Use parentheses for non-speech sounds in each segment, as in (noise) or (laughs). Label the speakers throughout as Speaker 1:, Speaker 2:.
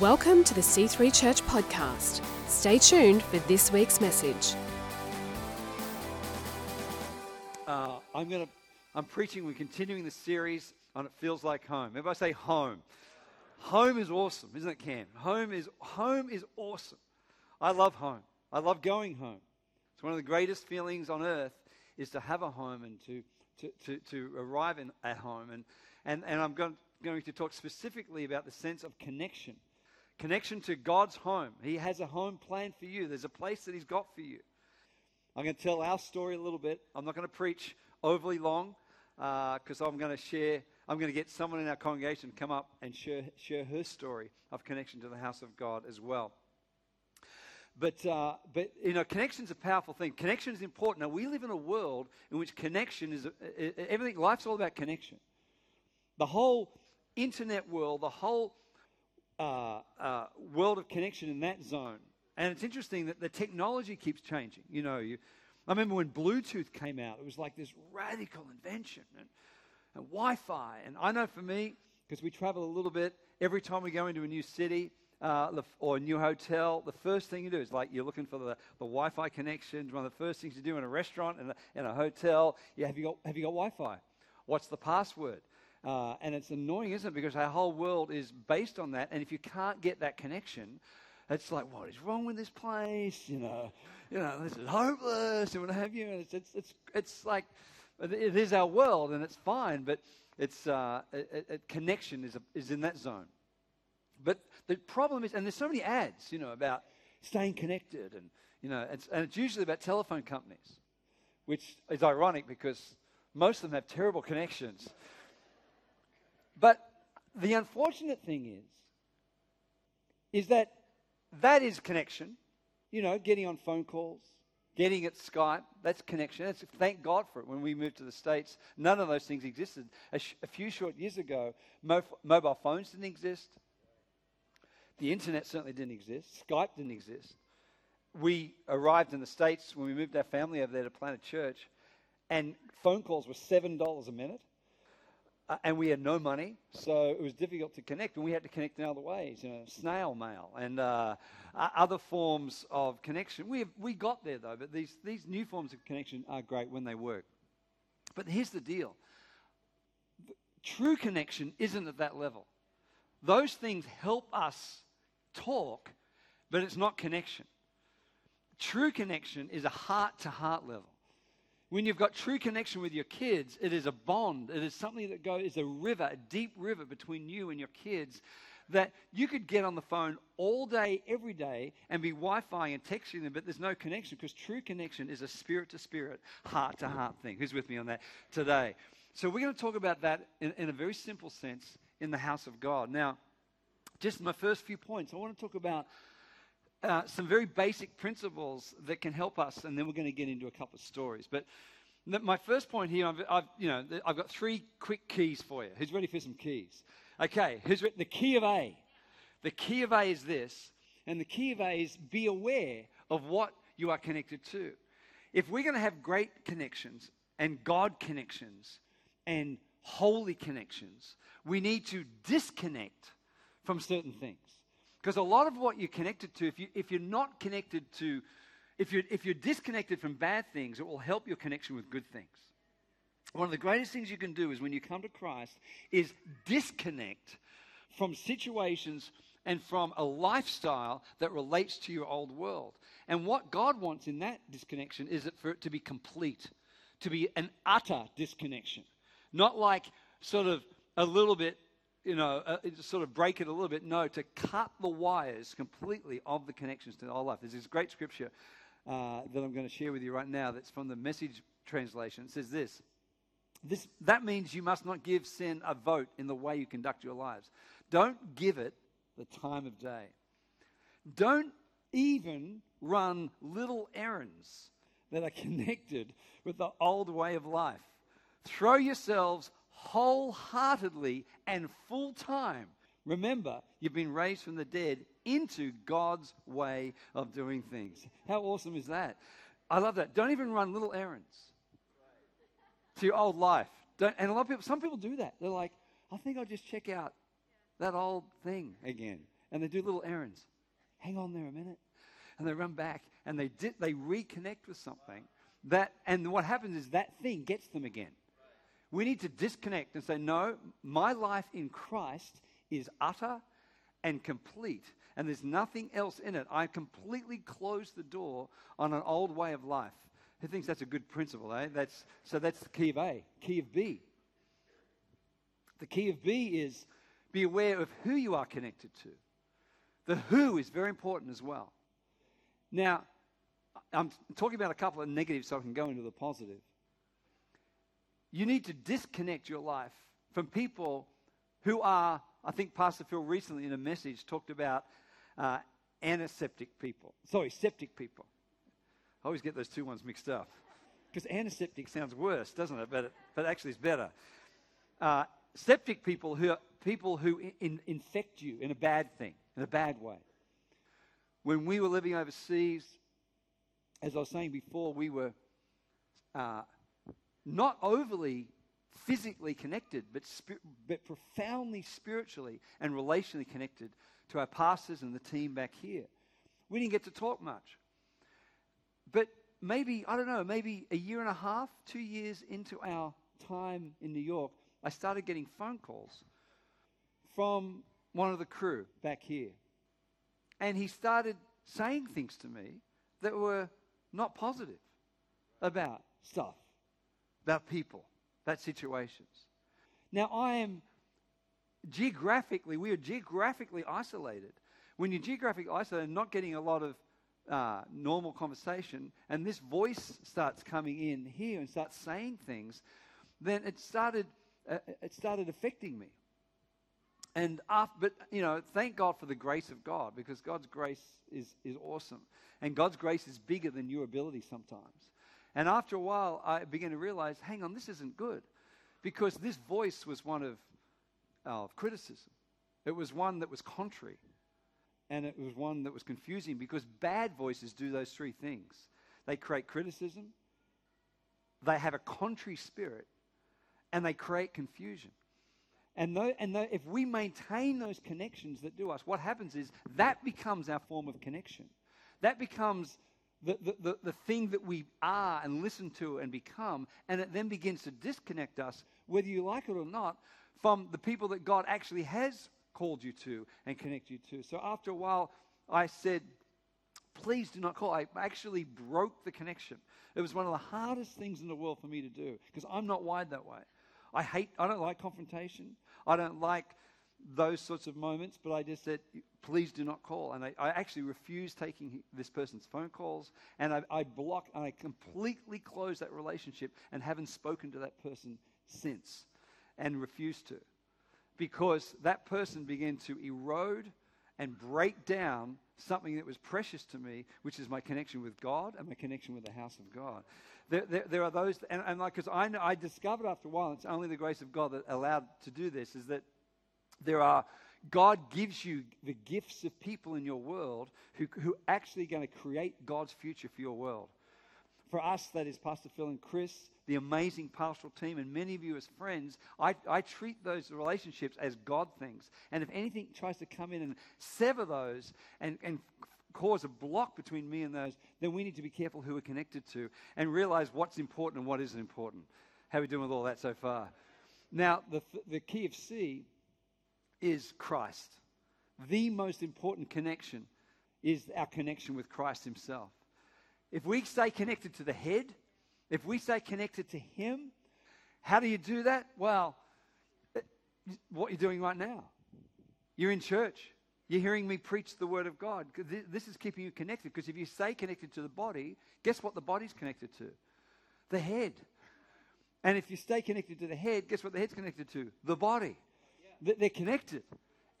Speaker 1: Welcome to the C3 Church podcast. Stay tuned for this week's message.
Speaker 2: Uh, I'm going to. I'm preaching. We're continuing the series on "It Feels Like Home." Everybody say home. Home is awesome, isn't it, Cam? Home is home is awesome. I love home. I love going home. It's one of the greatest feelings on earth is to have a home and to to, to, to arrive in, at home. And, and, and I'm going, going to talk specifically about the sense of connection connection to God's home. He has a home planned for you, there's a place that He's got for you. I'm going to tell our story a little bit. I'm not going to preach overly long because uh, I'm going to share. I'm going to get someone in our congregation to come up and share, share her story of connection to the house of God as well. But, uh, but you know, connection is a powerful thing. Connection is important. Now, we live in a world in which connection is, everything, life's all about connection. The whole internet world, the whole uh, uh, world of connection in that zone. And it's interesting that the technology keeps changing. You know, you, I remember when Bluetooth came out, it was like this radical invention and, and Wi Fi. And I know for me, because we travel a little bit, every time we go into a new city, uh, or a new hotel, the first thing you do is like you're looking for the, the Wi-Fi connections. One of the first things you do in a restaurant and a, in a hotel, yeah, have you got have you got Wi-Fi? What's the password? Uh, and it's annoying, isn't it? Because our whole world is based on that. And if you can't get that connection, it's like, what is wrong with this place? You know, you know, this is hopeless and what have you. And it's, it's, it's, it's like, it is our world and it's fine, but it's, uh, it, it, connection is, a, is in that zone. But the problem is, and there's so many ads, you know, about staying connected and, you know, it's, and it's usually about telephone companies, which is ironic because most of them have terrible connections. But the unfortunate thing is, is that that is connection. You know, getting on phone calls, getting at Skype, that's connection. That's, thank God for it. When we moved to the States, none of those things existed. A, sh- a few short years ago, mo- mobile phones didn't exist. The internet certainly didn't exist. Skype didn't exist. We arrived in the States when we moved our family over there to plant a church, and phone calls were $7 a minute. Uh, and we had no money, so it was difficult to connect, and we had to connect in other ways, you know, snail mail and uh, other forms of connection. We, we got there though, but these, these new forms of connection are great when they work. But here's the deal true connection isn't at that level. Those things help us talk, but it's not connection. True connection is a heart to heart level. When you've got true connection with your kids, it is a bond. It is something that goes, is a river, a deep river between you and your kids that you could get on the phone all day, every day, and be Wi Fi and texting them, but there's no connection because true connection is a spirit to spirit, heart to heart thing. Who's with me on that today? So, we're going to talk about that in, in, a very simple sense in the house of God. Now, just my first few points, I want to talk about uh, some very basic principles that can help us, and then we're going to get into a couple of stories. But my first point here, I've, I've, you know, I've got three quick keys for you. Who's ready for some keys? Okay, who's re- the key of A? The key of A is this, and the key of A is be aware of what you are connected to. If we're going to have great connections and God connections and holy connections, we need to disconnect from certain things. Because a lot of what you're connected to, if, you, if you're not connected to, if you're, if you're disconnected from bad things, it will help your connection with good things. One of the greatest things you can do is when you come to Christ is disconnect from situations and from a lifestyle that relates to your old world. And what God wants in that disconnection is it for it to be complete, to be an utter disconnection. Not like sort of a little bit you know, uh, sort of break it a little bit. No, to cut the wires completely of the connections to our life. There's this great scripture uh, that I'm going to share with you right now that's from the message translation. It says this, this That means you must not give sin a vote in the way you conduct your lives. Don't give it the time of day. Don't even run little errands that are (laughs) connected with the old way of life. Throw yourselves wholeheartedly and full time. Remember, you've been raised from the dead into God's way of doing things. How awesome is that? I love that. Don't even run little errands to your old life. Don't, and a lot of people, some people do that. They're like, I think I'll just check out that old thing again. and they do little errands. Hang on there a minute. And they run back and they, di- they reconnect with something that, and what happens is that thing gets them again. We need to disconnect and say, no, my life in Christ is utter and complete, and there's nothing else in it. I completely close the door on an old way of life. Who thinks that's a good principle, eh? That's, so that's the key of A. Key of B. The key of B is be aware of who you are connected to. The who is very important as well. Now, I'm talking about a couple of negatives so I can go into the positive. You need to disconnect your life from people who are, I think Pastor Phil recently in a message talked about uh, antiseptic people. Sorry, septic people. I always get those two ones mixed up. Because antiseptic sounds worse, doesn't it? But, it, but actually it's better. Uh, septic people who are people who in, infect you in a bad thing, in a bad way. When we were living overseas, as I was saying before, we were uh, not overly physically connected, but, spir- but profoundly spiritually and relationally connected to our pastors and the team back here. We didn't get to talk much. But maybe, I don't know, maybe a year and a half, two years into our time in New York, I started getting phone calls from one of the crew back here. And he started saying things to me that were not positive about stuff, about people, that situations. Now, I am geographically, we are geographically isolated. When you're geographically isolated, and not getting a lot of uh, normal conversation, and this voice starts coming in here and starts saying things, then it started, uh, it started affecting me. And after, but you know, thank God for the grace of God because God's grace is, is awesome. And God's grace is bigger than your ability sometimes. And after a while, I began to realize hang on, this isn't good. Because this voice was one of, of criticism, it was one that was contrary, and it was one that was confusing because bad voices do those three things they create criticism, they have a contrary spirit, and they create confusion. And, though, and though, if we maintain those connections that do us, what happens is that becomes our form of connection. That becomes the, the, the, the, thing that we are and listen to and become, and it then begins to disconnect us, whether you like it or not, from the people that God actually has called you to and connect you to. So after a while, I said, please do not call. I actually broke the connection. It was one of the hardest things in the world for me to do because I'm not wired that way. I hate, I don't like confrontation. I don't like those sorts of moments, but I just said, please do not call. And I, I actually refused taking this person's phone calls, and I, I blocked and I completely closed that relationship and haven't spoken to that person since and refused to. Because that person began to erode and break down something that was precious to me, which is my connection with God and my connection with the house of God. There, there, there are those, and, and like, because I, I discovered after a while, it's only the grace of God that allowed to do this, is that there are, God gives you the gifts of people in your world who, who are actually going to create God's future for your world. For us, that is Pastor Phil and Chris, the amazing pastoral team, and many of you as friends, I, I treat those relationships as God things. And if anything tries to come in and sever those and, and cause a block between me and those, then we need to be careful who we're connected to and realize what's important and what isn't important. How are we doing with all that so far? Now, the, the key of C is Christ. The most important connection is our connection with Christ Himself. If we stay connected to the head, if we stay connected to Him, how do you do that? Well, what you're doing right now. You're in church. You're hearing me preach the Word of God. This is keeping you connected because if you stay connected to the body, guess what the body's connected to? The head. And if you stay connected to the head, guess what the head's connected to? The body. They're connected.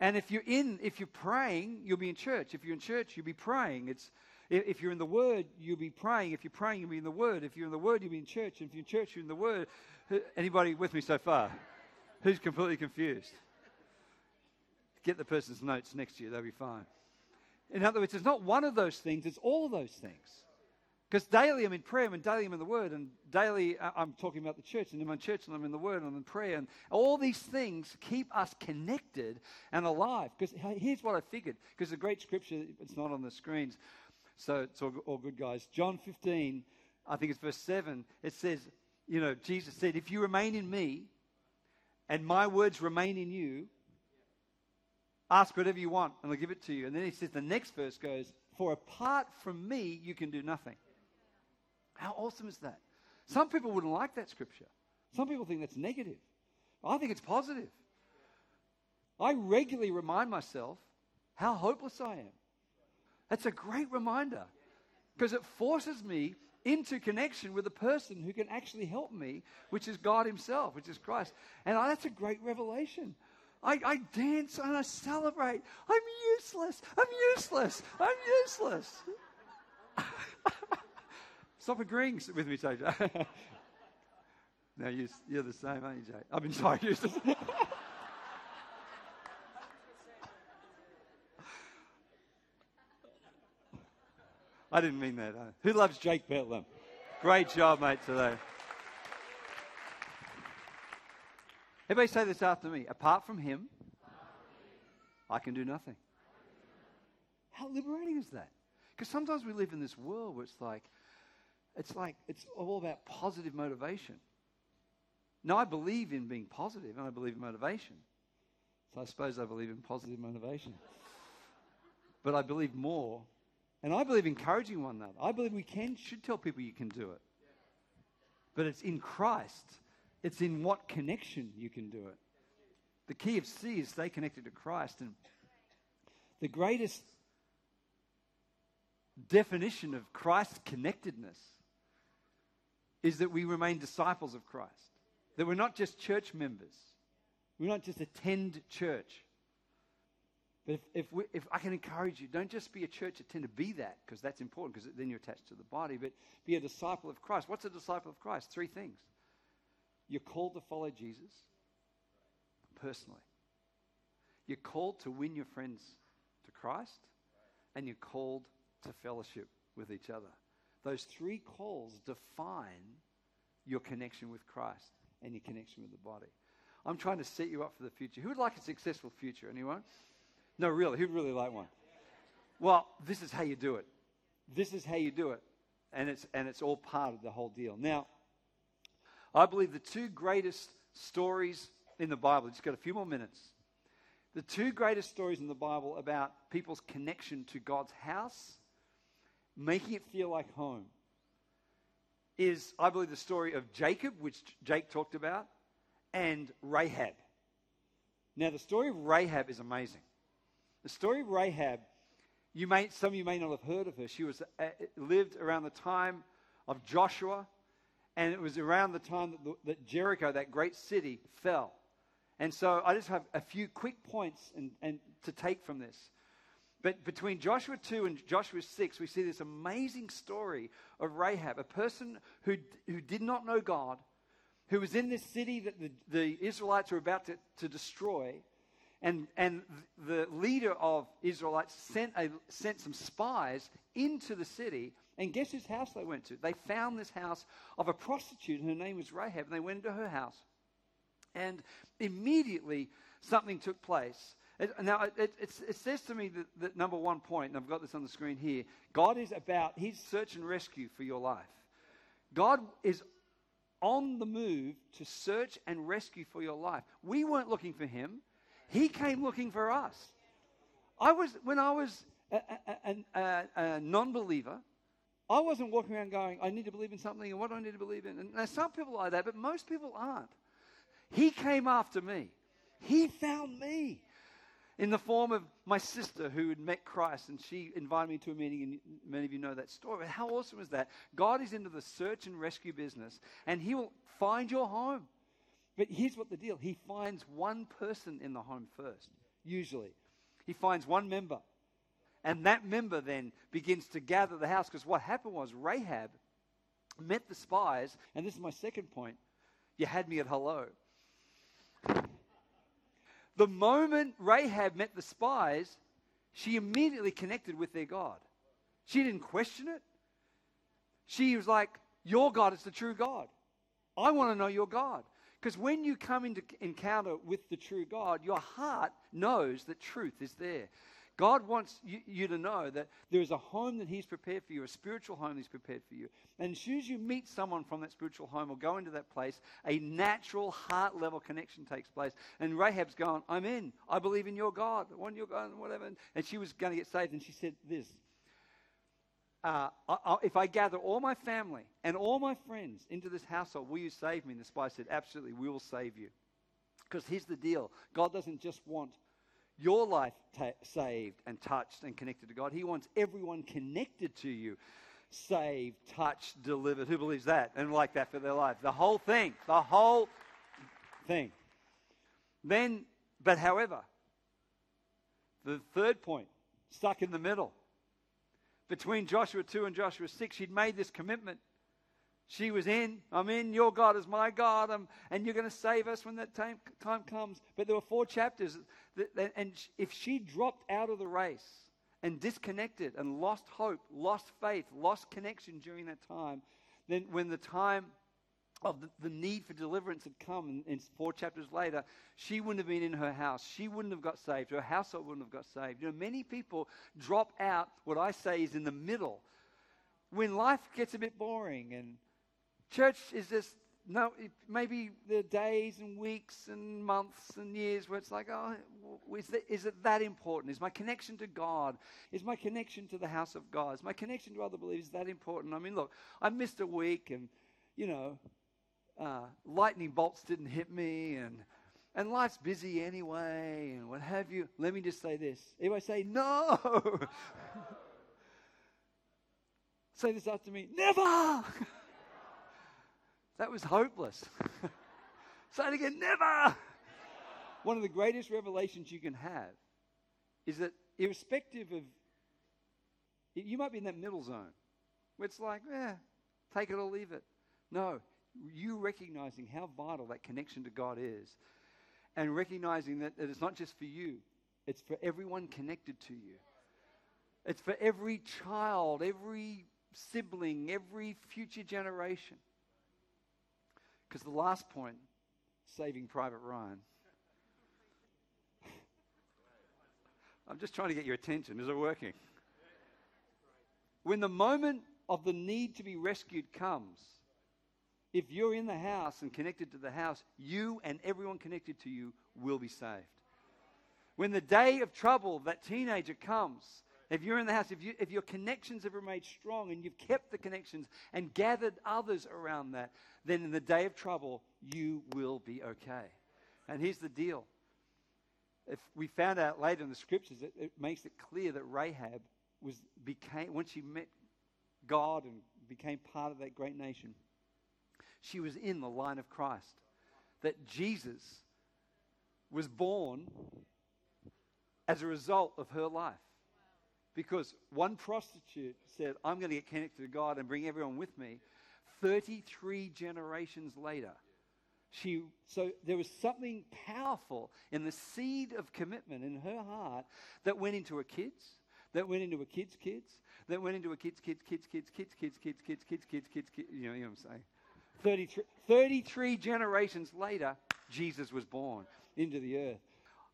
Speaker 2: And if you're in, if you're praying, you'll be in church. If you're in church, you'll be praying. It's if you're in the Word, you'll be praying. If you're praying, you'll be in the Word. If you're in the Word, you'll be in church. If you're in church, you're in the Word. Anybody with me so far? Who's completely confused? Get the person's notes next to you, they'll be fine. In other words, it's not one of those things, it's all of those things. Because daily I'm in prayer, and daily I'm in the Word, and daily uh, I'm talking about the church, and in my church, and I'm in the Word, and I'm in prayer, and all these things keep us connected and alive. Because here's what I figured, because the great scripture, it's not on the screens, so it's all, all good, guys. John 15, I think it's verse 7, it says, you know, Jesus said, If you remain in me, and my words remain in you, ask whatever you want, and I'll give it to you. And then he says, the next verse goes, For apart from me, you can do nothing. How awesome is that? Some people wouldn't like that scripture. Some people think that's negative. I think it's positive. I regularly remind myself how hopeless I am. That's a great reminder because it forces me into connection with a person who can actually help me, which is God Himself, which is Christ. And that's a great revelation. I, I dance and I celebrate. I'm useless. I'm useless. I'm useless. (laughs) Stop agreeing with me, Jay. (laughs) no, you, are the same, aren't you, Jay? I've been sorry. (laughs) I didn't mean that. Uh, who loves Jake Betlam? Great job, mate, today. Everybody say this after me. Apart from him, I can do nothing. How liberating is that? Because sometimes we live in this world where it's like, it's like it's all about positive motivation. Now, I believe in being positive and I believe in motivation. So I suppose I believe in positive motivation. but I believe more. And I believe encouraging one another. I believe we can, should tell people you can do it. But it's in Christ, it's in what connection you can do it. The key of C is stay connected to Christ. And the greatest definition of Christ's connectedness is that we remain disciples of Christ. That we're not just church members. We not just attend church. But if, if, we, if, I can encourage you, don't just be a church attender, be that, because that's important, because then you're attached to the body, but be a disciple of Christ. What's a disciple of Christ? Three things. You're called to follow Jesus personally. You're called to win your friends to Christ, and you're called to fellowship with each other. Those three calls define your connection with Christ and your connection with the body. I'm trying to set you up for the future. Who would like a successful future? Anyone? No, really. Who'd really like one? Well, this is how you do it. This is how you do it. And it's, and it's all part of the whole deal. Now, I believe the two greatest stories in the Bible, just got a few more minutes. The two greatest stories in the Bible about people's connection to God's house making it feel like home, is, I believe, the story of Jacob, which Jake talked about, and Rahab. Now, the story of Rahab is amazing. The story of Rahab, you may, some of you may not have heard of her. She was, uh, lived around the time of Joshua, and it was around the time that, the, that Jericho, that great city, fell. And so I just have a few quick points and, and to take from this. But between Joshua 2 and Joshua 6, we see this amazing story of Rahab, a person who, who did not know God, who was in this city that the, the Israelites were about to, to destroy. And, and the leader of Israelites sent, a, sent some spies into the city. And guess whose house they went to? They found this house of a prostitute, and her name was Rahab. And they went into her house. And immediately something took place. It, now, it, it, says to me that, that, number one point, and I've got this on the screen here God is about His search and rescue for your life. God is on the move to search and rescue for your life. We weren't looking for Him, He came looking for us. I was, when I was a, a, a, a non believer, I wasn't walking around going, I need to believe in something, and what do I need to believe in? And now some people are that, but most people aren't. He came after me. He found me in the form of my sister who had met Christ and she invited me to a meeting, and many of you know that story. How awesome is that? God is into the search and rescue business, and He will find your home. But here's what the deal He finds one person in the home first, usually. He finds one member. And that member then begins to gather the house because what happened was Rahab met the spies, and this is my second point. You had me at hello. The moment Rahab met the spies, she immediately connected with their God. She didn't question it. She was like, Your God is the true God. I want to know your God. Because when you come into encounter with the true God, your heart knows that truth is there. God wants you, you, to know that there is a home that He's prepared for you, a spiritual home He's prepared for you. And as soon as you meet someone from that spiritual home or go into that place, a natural heart level connection takes place. And Rahab's going, I'm in. I believe in your God. I want your God, whatever. And she was going to get saved. And she said this uh, I, I, If I gather all my family and all my friends into this household, will you save me? And the spy said, Absolutely, we will save you. Because here's the deal God doesn't just want your life ta- saved and touched and connected to God. He wants everyone connected to you saved, touched, delivered. Who believes that and like that for their life? The whole thing. The whole thing. Then, but however, the third point, stuck in the middle. Between Joshua 2 and Joshua 6, he'd made this commitment she was in. I'm in. Your God is my God. I'm, and you're going to save us when that time, time comes. But there were four chapters. That, that, and if she dropped out of the race and disconnected and lost hope, lost faith, lost connection during that time, then when the time of the, the need for deliverance had come, and, and, four chapters later, she wouldn't have been in her house. She wouldn't have got saved. Her household wouldn't have got saved. You know, many people drop out, what I say is in the middle. When life gets a bit boring and Church is just no, maybe the days and weeks and months and years where it's like, oh, is it that important? Is my connection to God, is my connection to the house of God, is my connection to other believers that important? I mean, look, I missed a week and, you know, uh, lightning bolts didn't hit me and, and life's busy anyway and what have you. Let me just say this. If I say no, (laughs) say this after me, never. (laughs) That was hopeless. (laughs) Say it again, never. One of the greatest revelations you can have is that, irrespective of, you might be in that middle zone where it's like, eh, take it or leave it. No, you recognizing how vital that connection to God is and recognizing that, that it's not just for you, it's for everyone connected to you. It's for every child, every sibling, every future generation. Because the last point, saving Private Ryan. (laughs) I'm just trying to get your attention. Is it working? When the moment of the need to be rescued comes, if you're in the house and connected to the house, you and everyone connected to you will be saved. When the day of trouble, that teenager comes, if you're in the house, if, you, if your connections have remained strong and you've kept the connections and gathered others around that, then in the day of trouble, you will be okay. And here's the deal. If we found out later in the scriptures, it, it makes it clear that Rahab was became once she met God and became part of that great nation, she was in the line of Christ. That Jesus was born as a result of her life. Because one prostitute said, I'm going to get connected to God and bring everyone with me. 33 generations later, she, so there was something powerful in the seed of commitment in her heart that went into her kids, that went into her kids' kids, that went into her kids' kids, kids, kids, kids, kids, kids, kids, kids, kids, kids, kids, you know, you know what I'm saying? 33, 33 generations later, Jesus was born into the earth.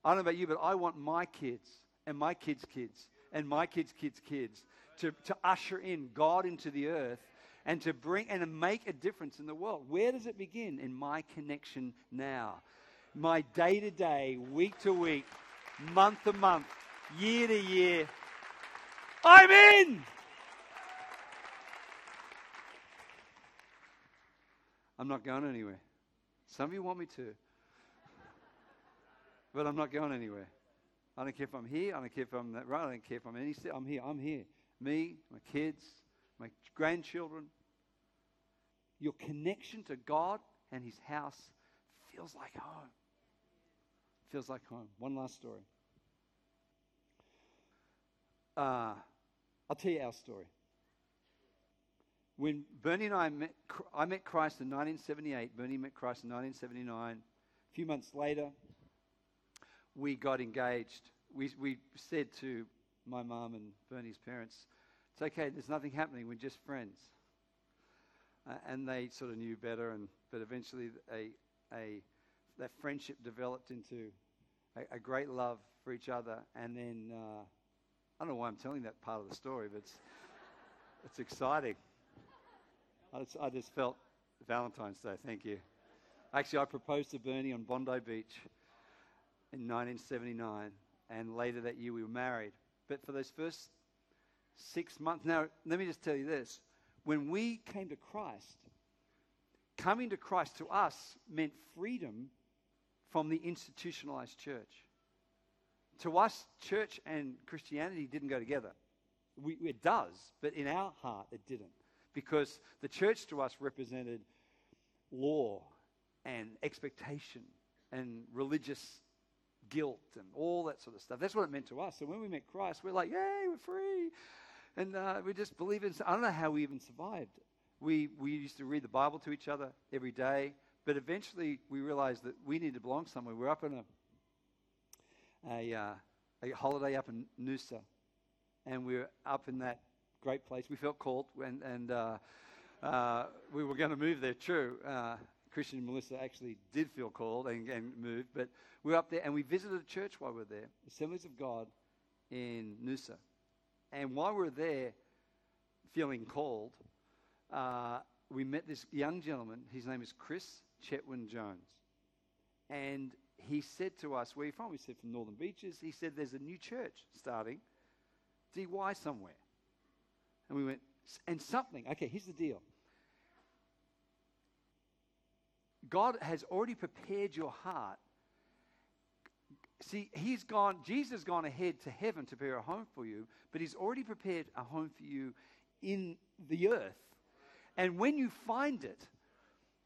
Speaker 2: I don't know about you, but I want my kids and my kids' kids and my kids' kids' kids to, to usher in God into the earth and to bring and to make a difference in the world. Where does it begin? In my connection now. My day to day, week to week, month to month, year to year. I'm in! I'm not going anywhere. Some of you want me to, but I'm not going anywhere. I don't care if I'm here. I don't care if I'm that right. I don't care if I'm any. I'm here. I'm here. Me, my kids, my grandchildren. Your connection to God and His house feels like home. Feels like home. One last story. Uh, I'll tell you our story. When Bernie and I met, I met Christ in 1978. Bernie met Christ in 1979. A few months later, we got engaged, we, we said to my mum and Bernie's parents, it's okay, there's nothing happening, we're just friends. uh, and they sort of knew better. And but eventually, a a that friendship developed into a, a great love for each other. And then uh, I don't know why I'm telling that part of the story, but it's (laughs) it's exciting. I just, I just felt Valentine's Day. Thank you. Actually, I proposed to Bernie on Bondi Beach in 1979, and later that year we were married. But for those first six months, now let me just tell you this: when we came to Christ, coming to Christ to us meant freedom from the institutionalized church. To us, church and Christianity didn't go together. We, it does, but in our heart, it didn't. Because the church to us represented law and expectation and religious guilt and all that sort of stuff. That's what it meant to us. So when we met Christ, we're like, yay, we're free. And uh, we just believe in. I don't know how we even survived. We, we used to read the Bible to each other every day, but eventually we realized that we need to belong somewhere. We're up in a, a, uh, a holiday up in Noosa, and we we're up in that great place. We felt called, and, and uh, uh, we were going to move there, true. Christian and Melissa actually did feel called and, and moved, but we were up there and we visited a church while we were there, Assemblies of God in Noosa. And while we were there, feeling called, uh, we met this young gentleman. His name is Chris Chetwin Jones. And he said to us, Where are you from? We said, From Northern Beaches. He said, There's a new church starting, Dee Why somewhere. And we went, And something. Okay, here's the deal God has already prepared your heart. See, he's gone, Jesus has gone ahead to heaven to prepare a home for you, but he's already prepared a home for you in the earth. And when you find it,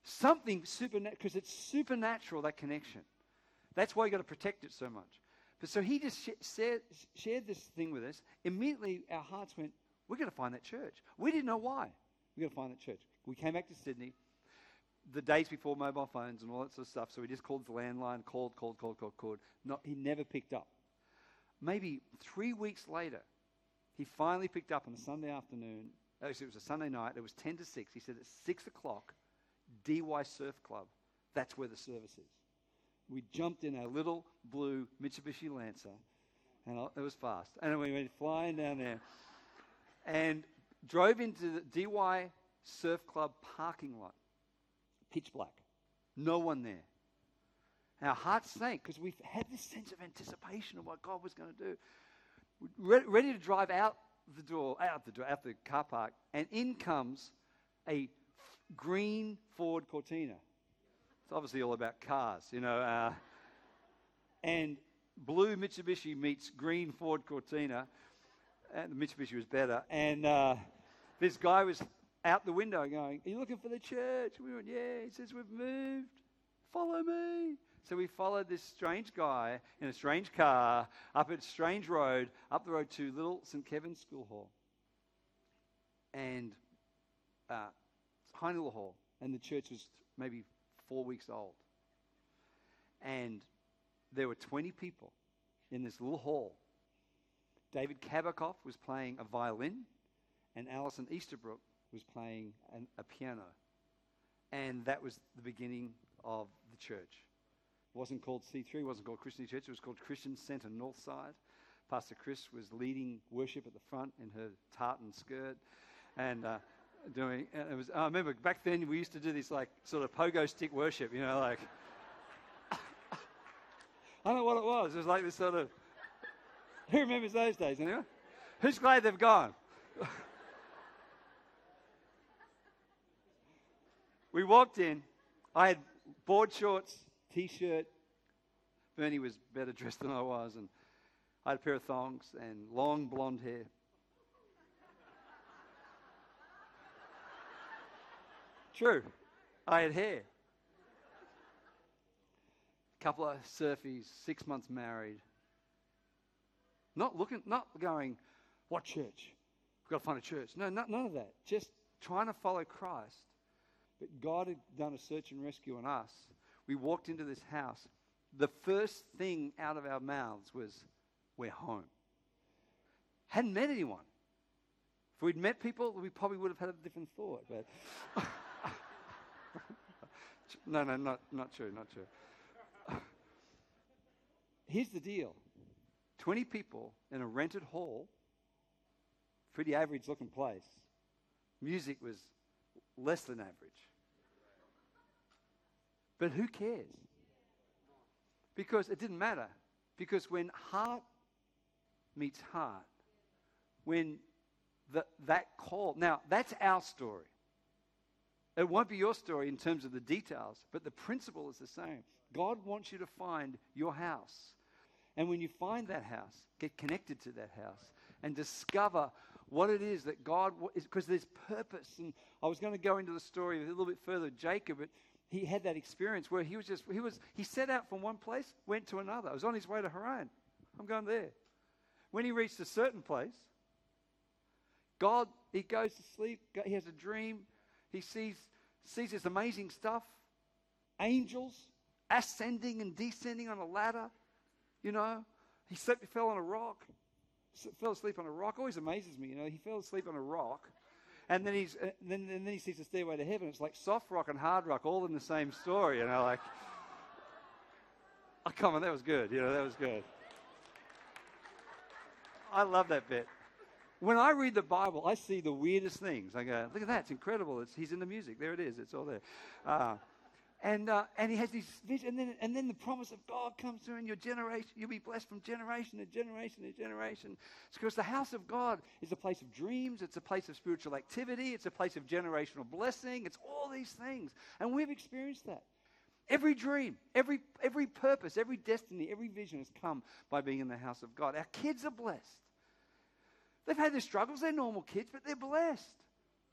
Speaker 2: something supernatural, because it's supernatural, that connection. That's why you got to protect it so much. But so he just sh- shared this thing with us. Immediately, our hearts went, we're going to find that church. We didn't know why. We're going to find that church. We came back to Sydney the days before mobile phones and all that sort of stuff. So we just called the landline, called, called, called, called, called. Not, he never picked up. Maybe three weeks later, he finally picked up on a Sunday afternoon. Actually, it was a Sunday night. It was 10 to 6. He said, at 6 o'clock, Dee Why Surf Club. That's where the service is. We jumped in our little blue Mitsubishi Lancer, and it was fast. And we went flying down there and drove into the Dee Why Surf Club parking lot pitch black. No one there. Our hearts sank because we had this sense of anticipation of what God was going to do. Re- ready to drive out the door, out the door, out the car park, and in comes a green Ford Cortina. It's obviously all about cars, you know. Uh, and blue Mitsubishi meets green Ford Cortina, and the Mitsubishi was better. And uh, this guy was out the window going, Are you looking for the church? We went, Yeah. He says, We've moved. Follow me. So we followed this strange guy in a strange car up a strange road, up the road to Little St. Kevin's School Hall. And uh, little hall. And the church was maybe four weeks old. And there were 20 people in this little hall. David Kabakoff was playing a violin, and Alison Easterbrook was playing an, a piano. And that was the beginning of the church. It wasn't called C3, it wasn't called Christian Church, it was called Christian Center Northside. Pastor Chris was leading worship at the front in her tartan skirt and uh, doing, and it was, I remember back then we used to do this like sort of pogo stick worship, you know, like, I don't know what it was. It was like this sort of, who remembers those days anyway? Who's glad they've gone? We walked in. I had board shorts, t shirt. Bernie was better dressed than I was, and I had a pair of thongs and long blonde hair. True, I had hair. Couple of surfies, six months married. Not looking, not going, what church? We've got to find a church. No, not, none of that. Just trying to follow Christ but God had done a search and rescue on us. We walked into this house. The first thing out of our mouths was, We're home. Hadn't met anyone. If we'd met people, we probably would have had a different thought. But (laughs) No, no, not, not true, not true. (laughs) Here's the deal 20 people in a rented hall, pretty average looking place. Music was less than average. But who cares? Because it didn't matter. Because when heart meets heart, when the, that call, now that's our story. It won't be your story in terms of the details, but the principle is the same. God wants you to find your house. And when you find that house, get connected to that house and discover what it is that God is, because there's purpose. And I was going to go into the story a little bit further. Jacob, but he had that experience where he was just, he was, he set out from one place, went to another. I was on his way to Haran. I'm going there. When he reached a certain place, God, he goes to sleep, he has a dream, he sees, sees this amazing stuff angels ascending and descending on a ladder. You know, he slept, he fell on a rock, fell asleep on a rock. Always amazes me, you know, he fell asleep on a rock. And then, he's, uh, then, and then he sees the stairway to heaven. It's like soft rock and hard rock all in the same story, you know, like, oh, come on, that was good, you know, that was good. I love that bit when I read the Bible, I see the weirdest things. I go, look at that, it's incredible. It's, he's in the music. There it is. It's all there. Uh, and, uh, and he has these visions, and then, and then the promise of God comes through in your generation. You'll be blessed from generation to generation to generation. It's because the house of God is a place of dreams, it's a place of spiritual activity, it's a place of generational blessing, it's all these things. And we've experienced that. Every dream, every, every purpose, every destiny, every vision has come by being in the house of God. Our kids are blessed. They've had their struggles, they're normal kids, but they're blessed.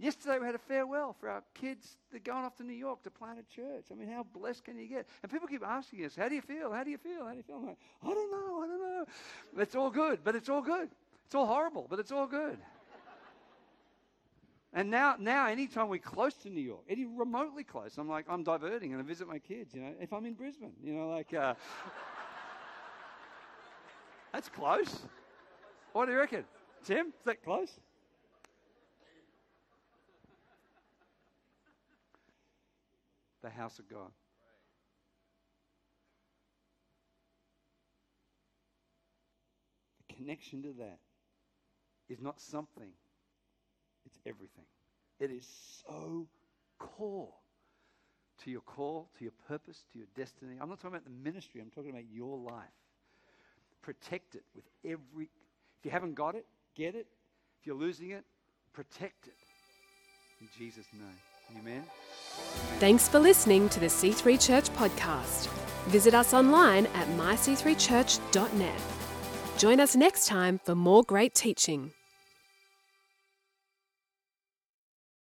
Speaker 2: Yesterday we had a farewell for our kids. They're going off to New York to plant a church. I mean, how blessed can you get? And people keep asking us, how do you feel? How do you feel? How do you feel? I'm like, I don't know, I don't know. It's all good, but it's all good. It's all horrible, but it's all good. And now, now, anytime we're close to New York, any remotely close, I'm like, I'm diverting and I visit my kids. You know, if I'm in Brisbane, you know, like, uh, (laughs) that's close. What do you reckon? Tim, is that close? The house of God. The connection to that is not something, it's everything. It is so core to your call, to your purpose, to your destiny. I'm not talking about the ministry, I'm talking about your life. Protect it with every. If you haven't got it, Get it? If you're losing it, protect it. In Jesus' name. Amen.
Speaker 1: Thanks for listening to the C3 Church podcast. Visit us online at myc3church.net. Join us next time for more great teaching.